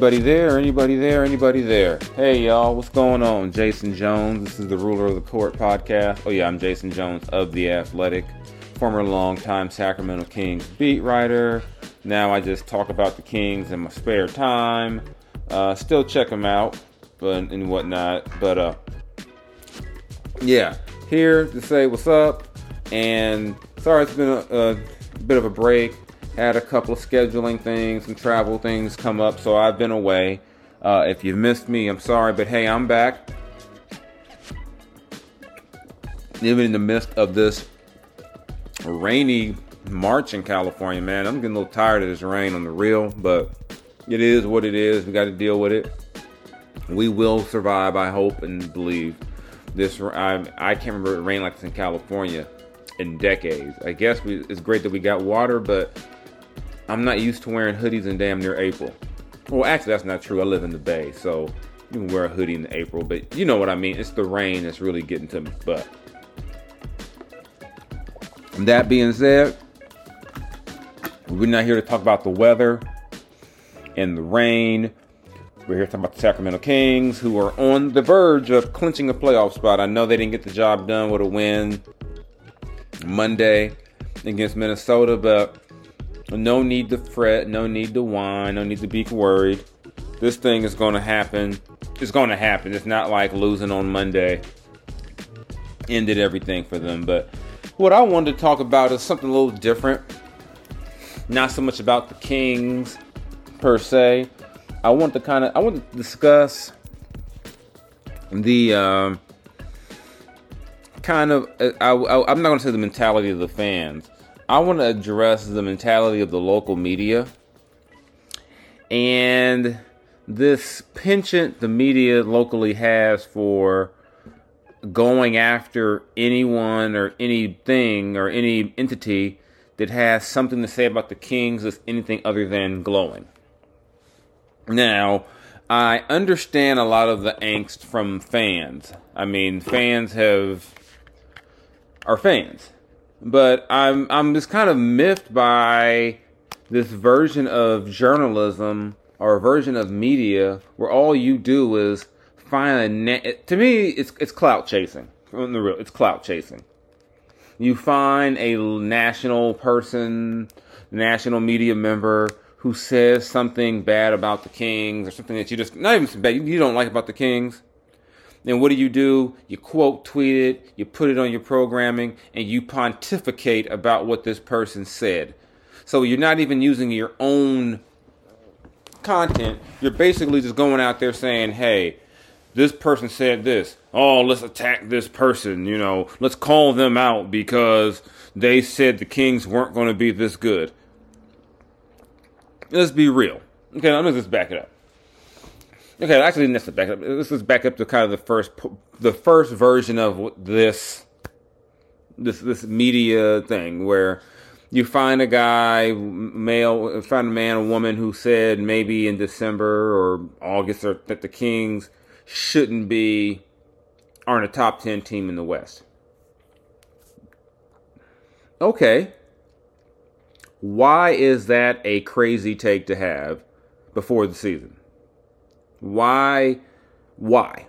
Anybody there? Anybody there? Anybody there? Hey y'all, what's going on? Jason Jones. This is the Ruler of the Court podcast. Oh yeah, I'm Jason Jones of The Athletic, former longtime Sacramento Kings beat writer. Now I just talk about the Kings in my spare time. Uh, still check them out, but and whatnot. But uh, yeah, here to say what's up. And sorry, it's been a, a bit of a break had a couple of scheduling things and travel things come up, so I've been away. Uh, if you've missed me, I'm sorry, but hey, I'm back. Even in the midst of this rainy March in California, man, I'm getting a little tired of this rain on the real, but it is what it is. We got to deal with it. We will survive, I hope and believe. This I, I can't remember it rained like this in California in decades. I guess we, it's great that we got water, but I'm not used to wearing hoodies in damn near April. Well, actually, that's not true. I live in the Bay, so you can wear a hoodie in April, but you know what I mean. It's the rain that's really getting to me. But that being said, we're not here to talk about the weather and the rain. We're here talking about the Sacramento Kings, who are on the verge of clinching a playoff spot. I know they didn't get the job done with a win Monday against Minnesota, but no need to fret, no need to whine, no need to be worried. This thing is going to happen. It's going to happen. It's not like losing on Monday ended everything for them. But what I wanted to talk about is something a little different. Not so much about the Kings per se. I want to kind of I want to discuss the um, kind of I, I, I'm not going to say the mentality of the fans. I want to address the mentality of the local media and this penchant the media locally has for going after anyone or anything or any entity that has something to say about the Kings as anything other than glowing. Now, I understand a lot of the angst from fans. I mean, fans have are fans but I'm I'm just kind of miffed by this version of journalism or version of media where all you do is find a na- to me it's it's clout chasing. On the real, it's clout chasing. You find a national person, national media member who says something bad about the Kings or something that you just not even bad you don't like about the Kings then what do you do? You quote tweet it, you put it on your programming, and you pontificate about what this person said. So you're not even using your own content. You're basically just going out there saying, hey, this person said this. Oh, let's attack this person. You know, let's call them out because they said the Kings weren't going to be this good. Let's be real. Okay, let me just back it up. Okay, actually, let's back up. This is back up to kind of the first, the first version of this, this this media thing where you find a guy, male, find a man, a woman who said maybe in December or August or that the Kings shouldn't be aren't a top ten team in the West. Okay. Why is that a crazy take to have before the season? Why? Why?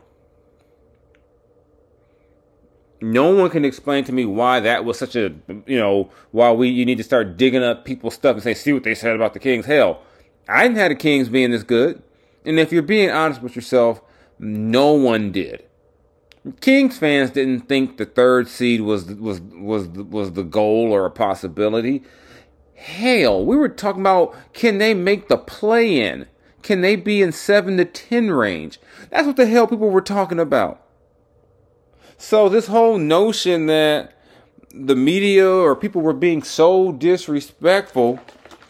No one can explain to me why that was such a, you know, why we you need to start digging up people's stuff and say, see what they said about the Kings. Hell, I didn't have the Kings being this good. And if you're being honest with yourself, no one did. Kings fans didn't think the third seed was was was was the goal or a possibility. Hell, we were talking about can they make the play in? Can they be in 7 to 10 range? That's what the hell people were talking about. So, this whole notion that the media or people were being so disrespectful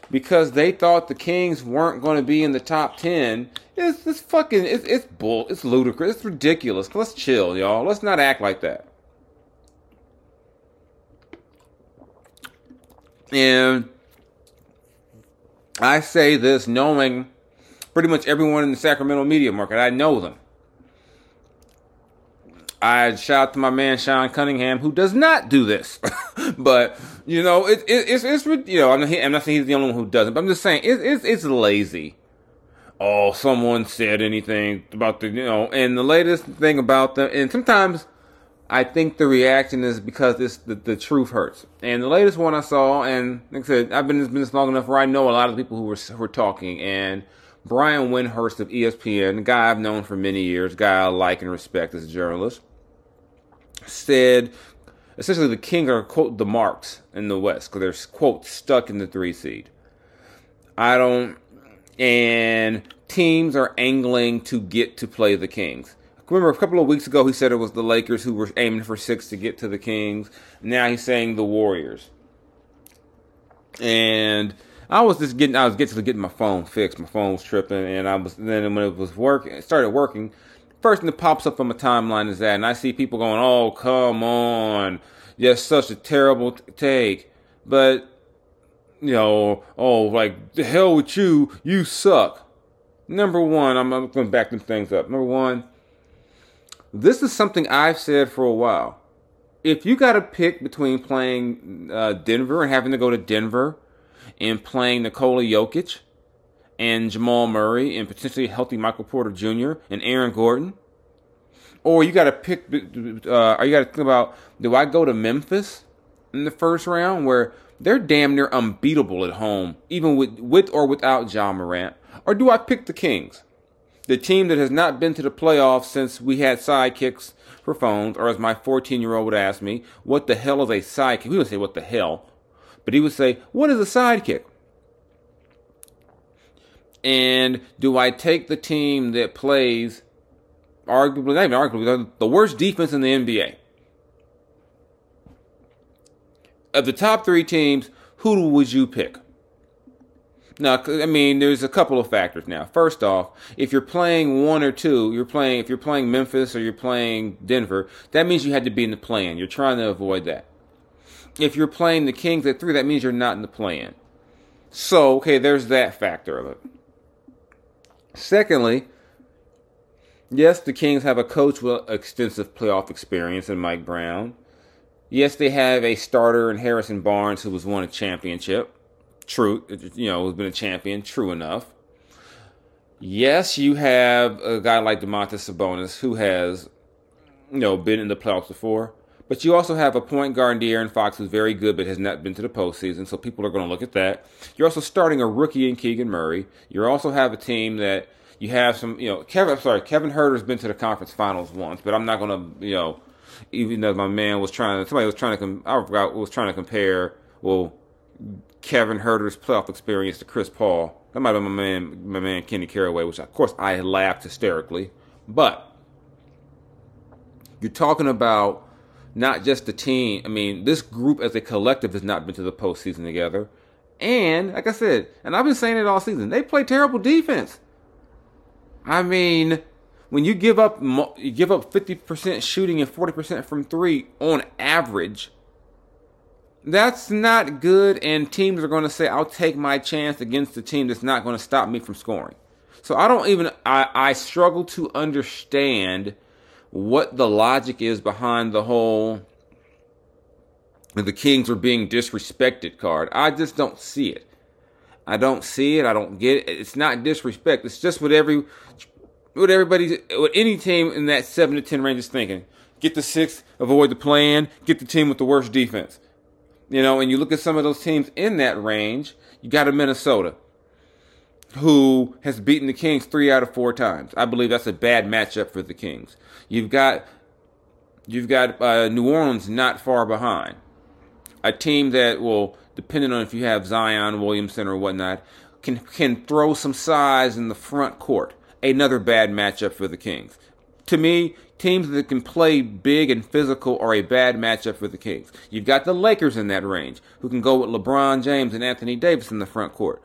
because they thought the Kings weren't going to be in the top 10 it's, it's fucking it's, it's bull it's ludicrous it's ridiculous let's chill y'all let's not act like that and I say this knowing pretty much everyone in the Sacramento media market. I know them. I shout out to my man Sean Cunningham, who does not do this, but you know, it, it, it's it's you know, I'm not, I'm not saying he's the only one who doesn't, but I'm just saying it, it's it's lazy oh, someone said anything about the, you know, and the latest thing about them, and sometimes I think the reaction is because this the, the truth hurts. And the latest one I saw, and like I said, I've been in this business long enough where I know a lot of people who were who were talking. And Brian Windhorst of ESPN, a guy I've known for many years, guy I like and respect as a journalist, said essentially the Kings are quote the marks in the West because they're quote stuck in the three seed. I don't, and teams are angling to get to play the Kings remember a couple of weeks ago he said it was the Lakers who were aiming for six to get to the Kings. Now he's saying the Warriors. And I was just getting I was getting to getting my phone fixed. My phone was tripping, and I was then when it was working, it started working. First thing that pops up on my timeline is that, and I see people going, "Oh, come on, just such a terrible t- take." But you know, oh, like the hell with you, you suck. Number one, I'm, I'm going to back them things up. Number one, this is something I've said for a while. If you got to pick between playing uh, Denver and having to go to Denver and playing Nikola Jokic and Jamal Murray and potentially healthy Michael Porter Jr. and Aaron Gordon, or you got to pick, uh, or you got to think about, do I go to Memphis in the first round where they're damn near unbeatable at home, even with, with or without Ja Morant, or do I pick the Kings? the team that has not been to the playoffs since we had sidekicks for phones, or as my 14 year old would ask me, what the hell is a sidekick? We would say, what the hell? But he would say, what is a sidekick? And do I take the team that plays, arguably, not even arguably, the worst defense in the NBA? Of the top three teams, who would you pick? Now, I mean, there's a couple of factors now. First off, if you're playing one or two, you're playing, if you're playing Memphis or you're playing Denver, that means you had to be in the plan. You're trying to avoid that. If you're playing the Kings at three, that means you're not in the plan. So, okay, there's that factor of it. Secondly, yes, the Kings have a coach with extensive playoff experience in Mike Brown. Yes, they have a starter in Harrison Barnes who was won a championship. True, you know, who's been a champion. True enough. Yes, you have a guy like Domantas Sabonis who has, you know, been in the playoffs before. But you also have a point guard in De'Aaron Fox who's very good but has not been to the postseason, so people are going to look at that. You're also starting a rookie in Keegan Murray. You also have a team that you have some, you know, Kevin. I'm sorry, Kevin Huerter's been to the conference finals once, but I'm not going to, you know, even though my man was trying to, somebody was trying to, I forgot, was trying to compare. Well, Kevin Huerter's playoff experience to Chris Paul. That might have been my man, my man Kenny Caraway, which of course I laughed hysterically. But you're talking about not just the team. I mean, this group as a collective has not been to the postseason together. And like I said, and I've been saying it all season, they play terrible defense. I mean, when you give up you give up 50% shooting and 40% from 3 on average, that's not good, and teams are going to say, I'll take my chance against a team that's not going to stop me from scoring. So I don't even, I, I struggle to understand what the logic is behind the whole the Kings were being disrespected card. I just don't see it. I don't see it. I don't get it. It's not disrespect. It's just what every what everybody what any team in that seven to ten range is thinking. Get the six, avoid the plan, get the team with the worst defense. You know, and you look at some of those teams in that range, you got a Minnesota who has beaten the Kings three out of four times. I believe that's a bad matchup for the Kings. You've got you've got uh, New Orleans not far behind. A team that will, depending on if you have Zion Williamson or whatnot, can can throw some size in the front court. Another bad matchup for the Kings. To me, teams that can play big and physical are a bad matchup for the Kings. You've got the Lakers in that range, who can go with LeBron James and Anthony Davis in the front court.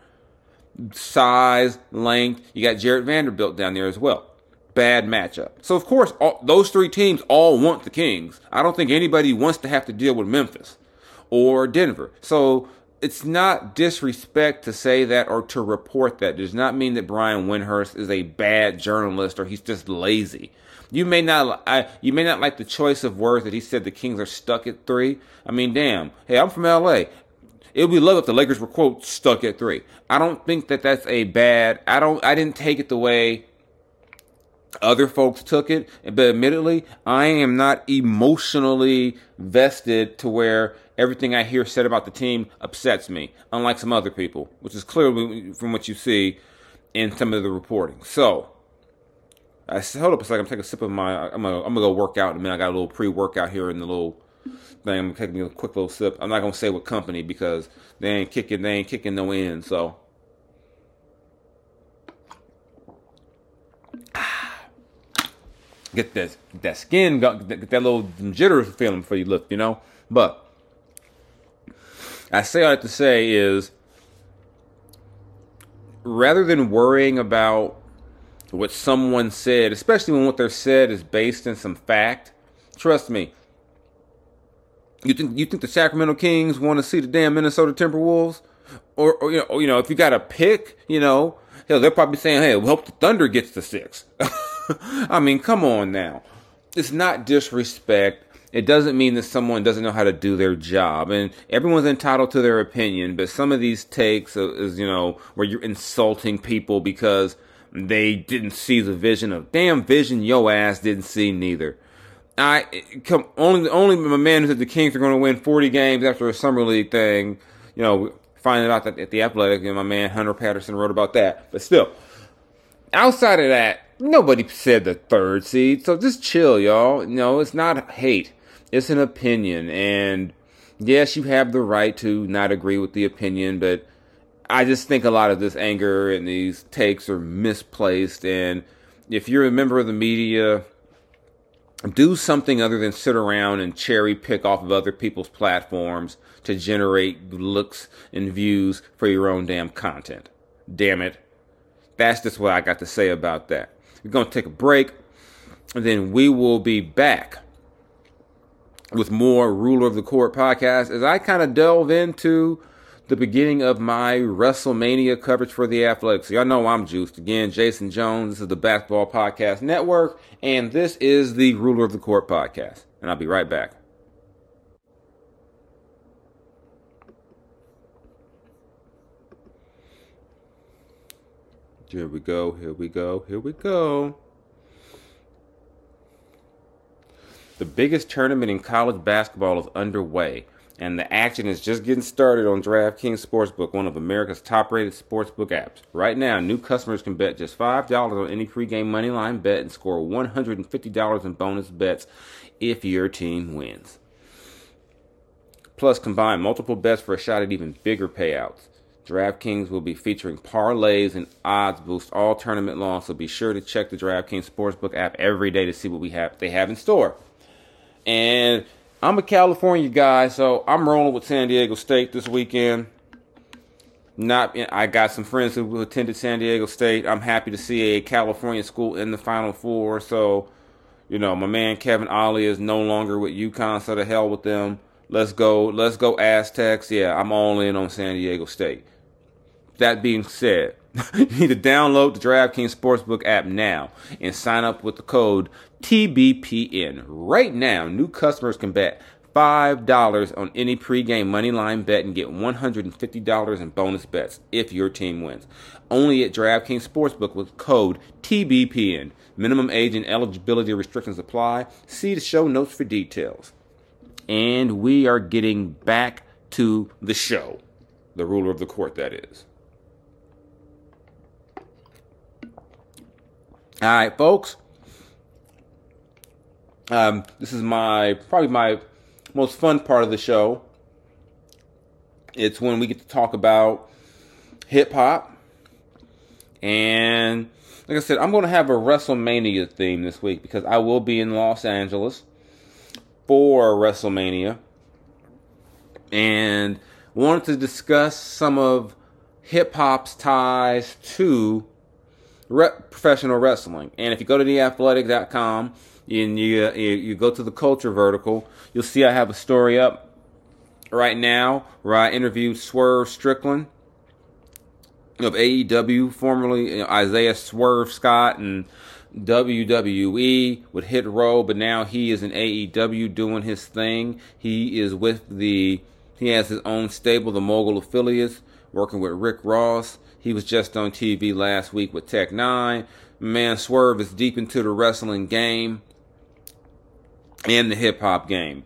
Size, length. You got Jarred Vanderbilt down there as well. Bad matchup. So of course, all, those three teams all want the Kings. I don't think anybody wants to have to deal with Memphis or Denver. So it's not disrespect to say that or to report that. It does not mean that Brian Windhorst is a bad journalist or he's just lazy. You may not, I, you may not like the choice of words that he said the Kings are stuck at three. I mean, damn. Hey, I'm from L.A. It would be love if the Lakers were quote stuck at three. I don't think that that's a bad. I don't. I didn't take it the way other folks took it, but admittedly, I am not emotionally vested to where everything I hear said about the team upsets me, unlike some other people, which is clearly from what you see in some of the reporting. So, I hold up a second. I'm taking a sip of my. I'm gonna, I'm gonna go work out a minute. I got a little pre-workout here in the little thing. I'm taking a quick little sip. I'm not gonna say what company because they ain't kicking. They ain't kicking no end. So. Get that that skin, get that little jitters feeling for you lift, you know. But I say all I have to say is rather than worrying about what someone said, especially when what they're said is based in some fact, trust me. You think you think the Sacramento Kings want to see the damn Minnesota Timberwolves? Or, or you know, you know, if you got a pick, you know, hell, they're probably saying, "Hey, we hope the Thunder gets the six. I mean, come on now. It's not disrespect it doesn't mean that someone doesn't know how to do their job. And everyone's entitled to their opinion, but some of these takes is, you know, where you're insulting people because they didn't see the vision of damn vision yo ass didn't see neither. I come only only my man who said the Kings are going to win 40 games after a summer league thing. You know, finding out that at the Athletic, and my man Hunter Patterson wrote about that. But still, outside of that, nobody said the third seed. So just chill, y'all. No, it's not hate it's an opinion, and yes, you have the right to not agree with the opinion, but I just think a lot of this anger and these takes are misplaced. And if you're a member of the media, do something other than sit around and cherry pick off of other people's platforms to generate looks and views for your own damn content. Damn it. That's just what I got to say about that. We're going to take a break, and then we will be back with more Ruler of the Court podcast as I kind of delve into the beginning of my WrestleMania coverage for the Athletics. Y'all know I'm juiced. Again, Jason Jones. This is the Basketball Podcast Network, and this is the Ruler of the Court podcast. And I'll be right back. Here we go, here we go, here we go. The biggest tournament in college basketball is underway, and the action is just getting started on DraftKings Sportsbook, one of America's top rated sportsbook apps. Right now, new customers can bet just $5 on any pregame moneyline bet and score $150 in bonus bets if your team wins. Plus, combine multiple bets for a shot at even bigger payouts. DraftKings will be featuring parlays and odds boost all tournament long, so be sure to check the DraftKings Sportsbook app every day to see what we have they have in store. And I'm a California guy, so I'm rolling with San Diego State this weekend. Not, I got some friends who attended San Diego State. I'm happy to see a California school in the Final Four. So, you know, my man Kevin Ollie is no longer with UConn, so the hell with them. Let's go, let's go Aztecs. Yeah, I'm all in on San Diego State. That being said, you need to download the DraftKings Sportsbook app now and sign up with the code TBPN. Right now, new customers can bet $5 on any pregame moneyline bet and get $150 in bonus bets if your team wins. Only at DraftKings Sportsbook with code TBPN. Minimum age and eligibility restrictions apply. See the show notes for details. And we are getting back to the show. The ruler of the court, that is. All right, folks. Um, this is my probably my most fun part of the show. It's when we get to talk about hip hop. And like I said, I'm going to have a WrestleMania theme this week because I will be in Los Angeles for WrestleMania. And wanted to discuss some of hip hop's ties to re- professional wrestling. And if you go to theathletic.com, and you, uh, you you go to the culture vertical, you'll see I have a story up right now where I interviewed Swerve Strickland of AEW, formerly Isaiah Swerve Scott, and WWE would Hit Row, but now he is in AEW doing his thing. He is with the He has his own stable, the Mogul Affiliates, working with Rick Ross. He was just on TV last week with Tech N9ne. Man, Swerve is deep into the wrestling game and the hip hop game.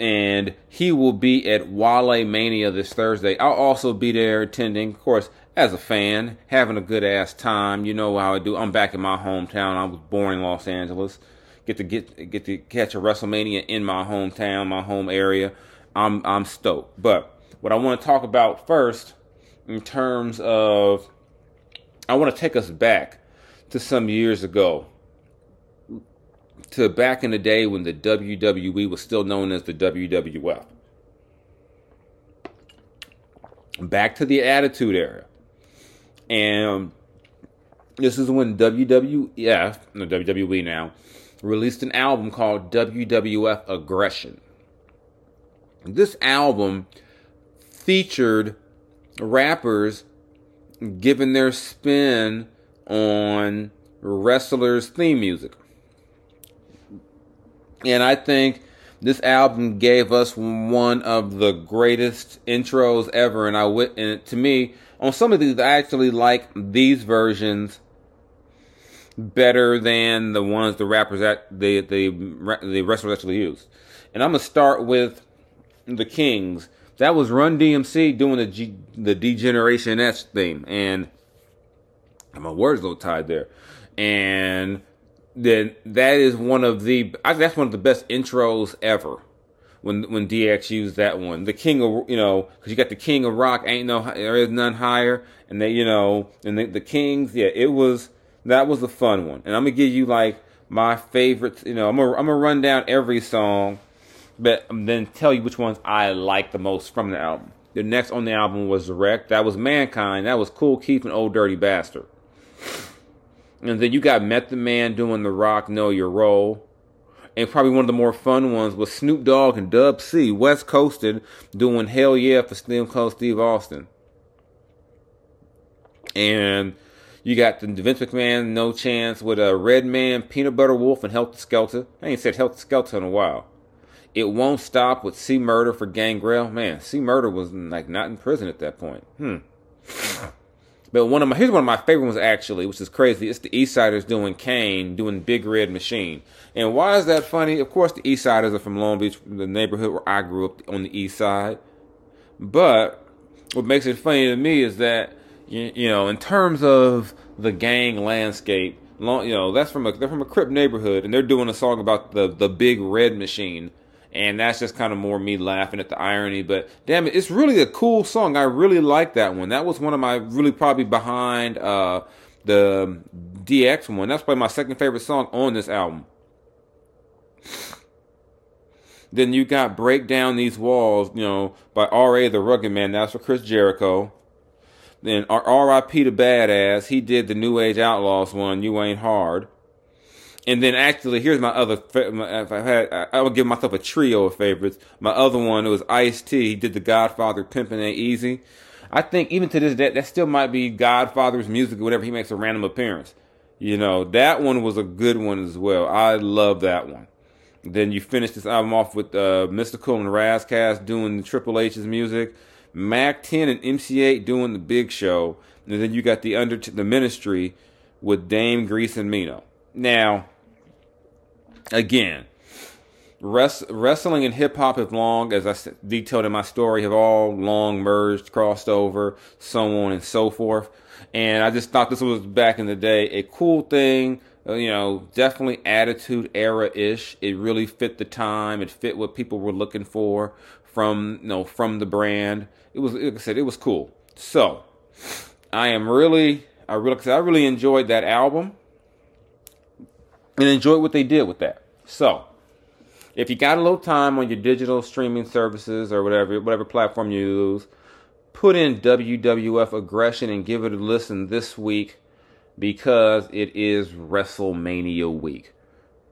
And he will be at Wale Mania this Thursday. I'll also be there attending, of course, as a fan, having a good ass time. You know how I do. I'm back in my hometown. I was born in Los Angeles. Get to get get to catch a WrestleMania in my hometown, my home area. I'm I'm stoked. But what I want to talk about first, in terms of, I want to take us back to some years ago to back in the day when the WWE was still known as the WWF. Back to the Attitude Era. And this is when WWF, no WWE now, released an album called WWF Aggression. This album featured rappers giving their spin on wrestlers' theme music. And I think this album gave us one of the greatest intros ever. And I went, and to me, on some of these, I actually like these versions better than the ones the rappers that the the the wrestlers actually used. And I'm gonna start with the Kings. That was Run DMC doing the G, the D-Generation X theme, and my words a little tied there. And then that is one of the I that's one of the best intros ever. When when DX used that one, the king of you know, because you got the king of rock, ain't no there is none higher, and they you know, and the, the kings, yeah, it was that was a fun one. And I'm gonna give you like my favorites. You know, I'm gonna I'm gonna run down every song, but then tell you which ones I like the most from the album. The next on the album was Wreck. That was Mankind. That was Kool Keith and Ol' Dirty Bastard. And then you got Method Man doing the Rock Know Your Role. And probably one of the more fun ones was Snoop Dogg and Dub C, West Coasted, doing Hell Yeah for Steve Cold Steve Austin. And you got the Vince McMahon No Chance with a Redman, Peanut Butter Wolf, and Helter Skelter. I ain't said Helter Skelter in a while. It won't stop with C Murder for Gangrel. Man, C Murder was like not in prison at that point. Hmm. But one of my here's one of my favorite ones actually, which is crazy. It's the Eastsidaz doing Kane doing Big Red Machine. And why is that funny? Of course, the Eastsidaz are from Long Beach, the neighborhood where I grew up on the East Side. But what makes it funny to me is that you, you know, in terms of the gang landscape, long, you know, that's from a they're from a Crip neighborhood, and they're doing a song about the the Big Red Machine and that's just kind of more me laughing at the irony. But damn it, it's really a cool song. I really like that one. That was one of my really probably behind uh, the DX one. That's probably my second favorite song on this album. Then you got Break Down These Walls, you know, by R.A. the Rugged Man. That's for Chris Jericho. Then R.I.P. the Badass. He did the New Age Outlaws one, You Ain't Hard. And then actually, here's my other. If I had, I would give myself a trio of favorites. My other one was Ice T. He did the Godfather Pimpin' Ain't Easy. I think even to this day, that still might be Godfather's music whenever he makes a random appearance. You know, that one was a good one as well. I love that one. Then you finish this album off with uh, Mystikal and Ras Kass doing Triple H's music, Mack 10 and MC Eiht doing the Big Show, and then you got the under the Ministry with Dame Grease and Mino. Now, again, res- wrestling and hip hop have long, as I detailed in my story, have all long merged, crossed over, so on and so forth. And I just thought this was back in the day a cool thing. Uh, you know, definitely attitude era ish. It really fit the time. It fit what people were looking for from you know from the brand. It was like I said, it was cool. So I am really, I really, I really enjoyed that album and enjoy what they did with that. So, if you got a little time on your digital streaming services or whatever whatever platform you use, put in WWF Aggression and give it a listen this week because it is WrestleMania week.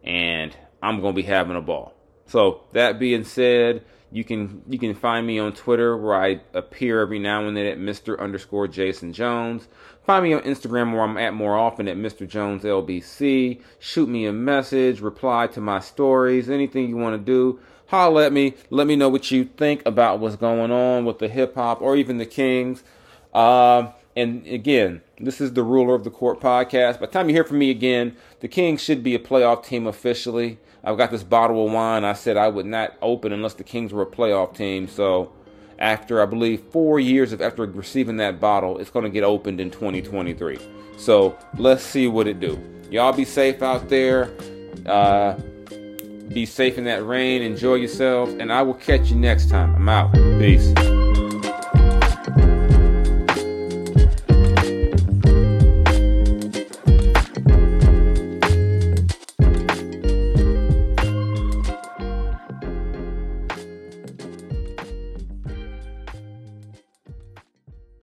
And I'm going to be having a ball. So that being said, you can you can find me on Twitter where I appear every now and then at Mr. underscore Jason Jones. Find me on Instagram where I'm at more often at Mr. Jones LBC. Shoot me a message, reply to my stories, anything you want to do. Holler at me. Let me know what you think about what's going on with the hip hop or even the Kings. Um, and again, this is the Ruler of the Court podcast. By the time you hear from me again, the Kings should be a playoff team officially. I've got this bottle of wine I said I would not open unless the Kings were a playoff team. So after I believe four years of after receiving that bottle, it's going to get opened in 2023. So let's see what it do. Y'all be safe out there. Uh, be safe in that rain. Enjoy yourselves, and I will catch you next time. I'm out. Peace.